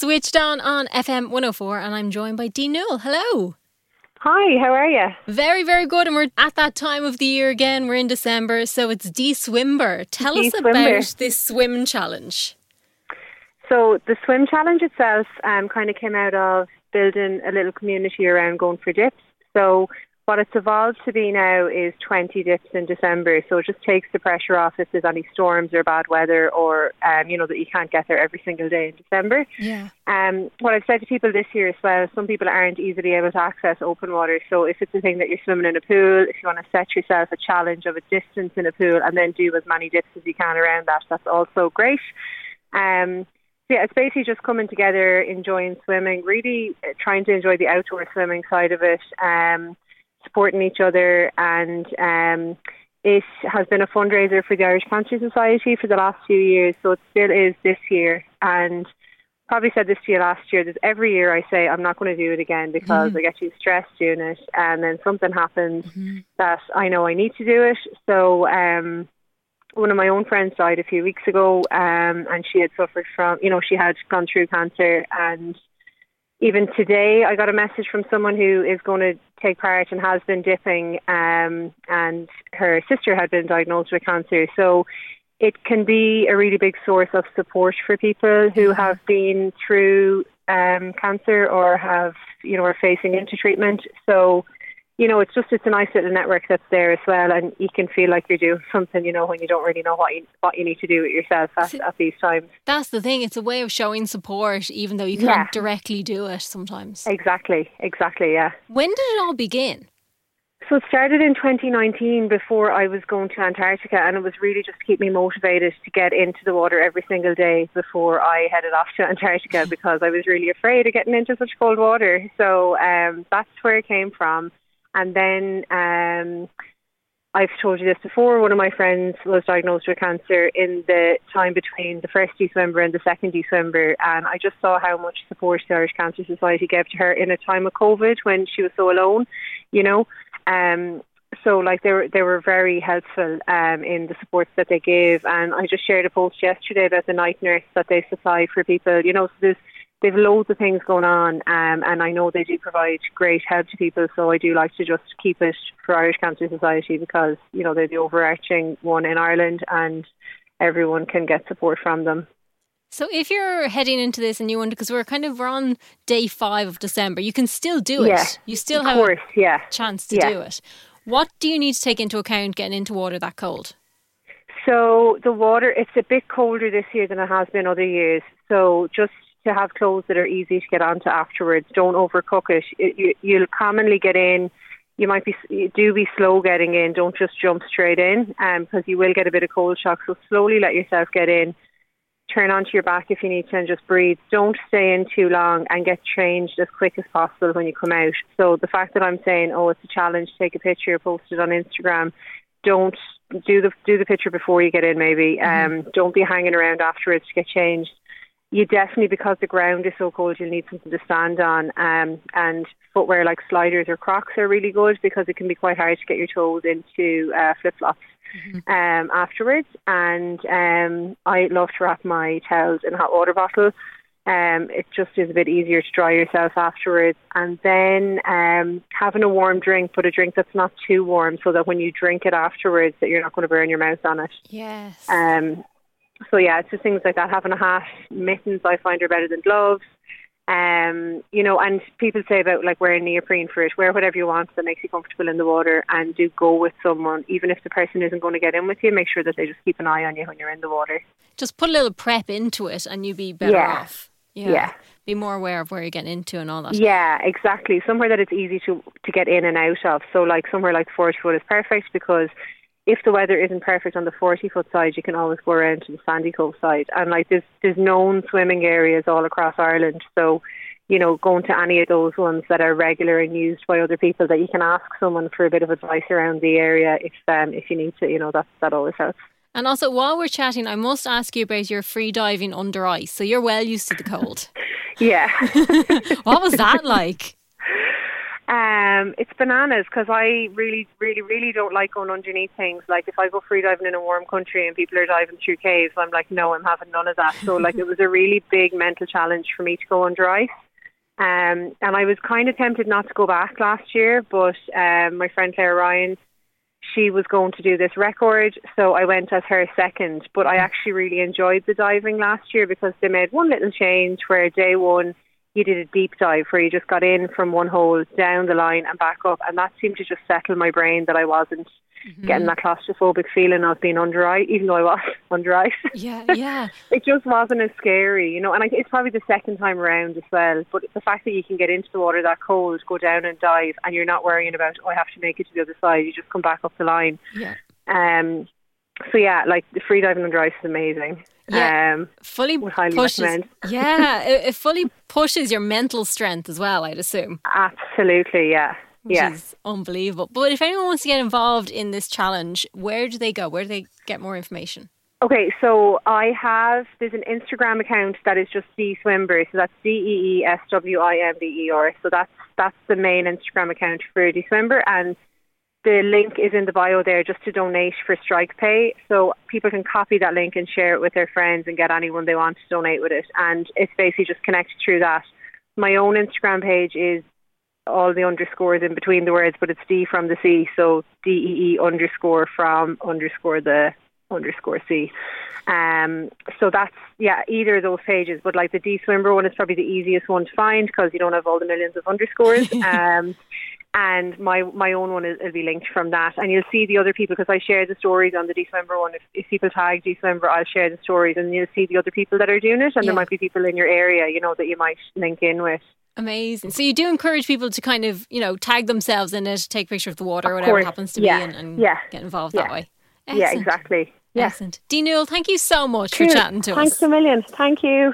switched on on FM 104, and I'm joined by Dee Newell. Hello. Hi, how are you? Very, very good. And we're at that time of the year again. We're in December, so it's Deeswimber. Tell us about this swim challenge. So, the swim challenge itself um, kind of came out of building a little community around going for dips. So, what it's evolved to be now is 20 dips in December. So it just takes the pressure off if there's any storms or bad weather or, um, you know, that you can't get there every single day in December. Yeah. Um, what I've said to people this year as well, some people aren't easily able to access open water. So if it's a thing that you're swimming in a pool, if you want to set yourself a challenge of a distance in a pool and then do as many dips as you can around that, that's also great. Um, yeah, it's basically just coming together, enjoying swimming, really trying to enjoy the outdoor swimming side of it. Um, supporting each other and um, it has been a fundraiser for the Irish Cancer Society for the last few years, so it still is this year. And probably said this to you last year. That every year I say I'm not going to do it again because mm I get too stressed doing it, and then something happens mm-hmm. that I know I need to do it. So um, one of my own friends died a few weeks ago, um, and she had suffered from, you know, she had gone through cancer and even today, I got a message from someone who is going to take part and has been dipping, um, and her sister had been diagnosed with cancer. So it can be a really big source of support for people who have been through um, cancer or have, you know, are facing into treatment. So you know, it's just it's a nice little network that's there as well, and you can feel like you're doing something, you know, when you don't really know what you what you need to do with yourself at, at these times. That's the thing; it's a way of showing support, even though you can't yeah. directly do it sometimes. Exactly, exactly, yeah. When did it all begin? So it started in 2019 before I was going to Antarctica, and it was really just to keep me motivated to get into the water every single day before I headed off to Antarctica because I was really afraid of getting into such cold water. So um, that's where it came from. And then um, I've told you this before. One of my friends was diagnosed with cancer in the time between the first December and the second December, and I just saw how much support the Irish Cancer Society gave to her in a time of COVID when she was so alone. You know, um, so like they were they were very helpful um, in the supports that they gave, and I just shared a post yesterday about the night nurse that they supply for people. You know, so there's they've loads of things going on, um, and I know they do provide great help to people. So I do like to just keep it for Irish Cancer Society because you know they're the overarching one in Ireland, and everyone can get support from them. So if you're heading into this and you want, because we're kind of we're on day five of December, you can still do it. Yeah, you still have course, a yeah. chance to yeah. do it. What do you need to take into account getting into water that cold? So the water, it's a bit colder this year than it has been other years. So just to have clothes that are easy to get onto afterwards. Don't overcook it. You, you'll commonly get in. You might be you do be slow getting in. Don't just jump straight in, because um, you will get a bit of cold shock. So slowly let yourself get in. Turn onto your back if you need to, and just breathe. Don't stay in too long, and get changed as quick as possible when you come out. So the fact that I'm saying, oh, it's a challenge, take a picture, post it on Instagram. Don't do the do the picture before you get in. Maybe mm-hmm. um, don't be hanging around afterwards to get changed you definitely, because the ground is so cold, you'll need something to stand on. Um, and footwear like sliders or Crocs are really good because it can be quite hard to get your toes into uh, flip flops mm-hmm. um, afterwards. And um, I love to wrap my towels in a hot water bottle. Um, it just is a bit easier to dry yourself afterwards. And then um, having a warm drink, but a drink that's not too warm, so that when you drink it afterwards, that you're not going to burn your mouth on it. Yes. Um, so yeah, it's just things like that. Having a hat, mittens, I find are better than gloves. Um, you know, and people say about like wearing neoprene for it. Wear whatever you want that makes you comfortable in the water, and do go with someone, even if the person isn't going to get in with you. Make sure that they just keep an eye on you when you're in the water. Just put a little prep into it, and you'd be better yeah. off. Yeah. yeah. Be more aware of where you're getting into and all that. Yeah, exactly. Somewhere that it's easy to to get in and out of. So like somewhere like Forty Foot is perfect because if the weather isn't perfect on the 40 foot side, you can always go around to the Sandycove side. And like there's, there's known swimming areas all across Ireland. So, you know, going to any of those ones that are regular and used by other people that you can ask someone for a bit of advice around the area if, um, if you need to, you know, that, that always helps. And also, while we're chatting, I must ask you about your free diving under ice. So you're well used to the cold. yeah. what was that like? Um, it's bananas because I really, really, really don't like going underneath things. Like if I go free diving in a warm country and people are diving through caves, I'm like, no, I'm having none of that. So like it was a really big mental challenge for me to go under ice. Um, and I was kind of tempted not to go back last year, but um, my friend Claire Ryan, she was going to do this record, so I went as her second. But I actually really enjoyed the diving last year because they made one little change where day one you did a deep dive where you just got in from one hole down the line and back up, and that seemed to just settle my brain that I wasn't mm-hmm. getting that claustrophobic feeling of being under ice, even though I was under ice. Yeah, yeah. it just wasn't as scary, you know. And I, it's probably the second time around as well. But the fact that you can get into the water that cold, go down and dive, and you're not worrying about oh I have to make it to the other side. You just come back up the line. Yeah. Um. So yeah, like the free diving under ice is amazing. Yeah, um, fully pushes. Recommend. yeah, it, it, fully pushes your mental strength as well. I'd assume. Absolutely, yeah, Which yeah, is unbelievable. But if anyone wants to get involved in this challenge, where do they go? Where do they get more information? Okay, so I have there's an Instagram account that is just Deeswimber, so that's D E E S W I M B E R. So that's that's the main Instagram account for Deeswimber, and the link is in the bio there just to donate for Strike Pay. So people can copy that link and share it with their friends and get anyone they want to donate with it. And it's basically just connected through that. My own Instagram page is all the underscores in between the words, but it's D from the c So D E E underscore from underscore the underscore C. Um, so that's yeah, either of those pages. But like the Deeswimber one is probably the easiest one to find because you don't have all the millions of underscores. um, and my my own one will be linked from that. And you'll see the other people because I share the stories on the Deeswimber one. If, if people tag Deeswimber, I'll share the stories, and you'll see the other people that are doing it. And yeah. there might be people in your area, you know, that you might link in with. Amazing. So you do encourage people to kind of, you know, tag themselves in it, take a picture of the water, of whatever course. it happens to yeah. be, and, and yeah. get involved that way. Excellent. Yeah, exactly. Yeah. Excellent. Dee Newell, thank you so much cool. for chatting to Thanks us. Thanks a million. Thank you.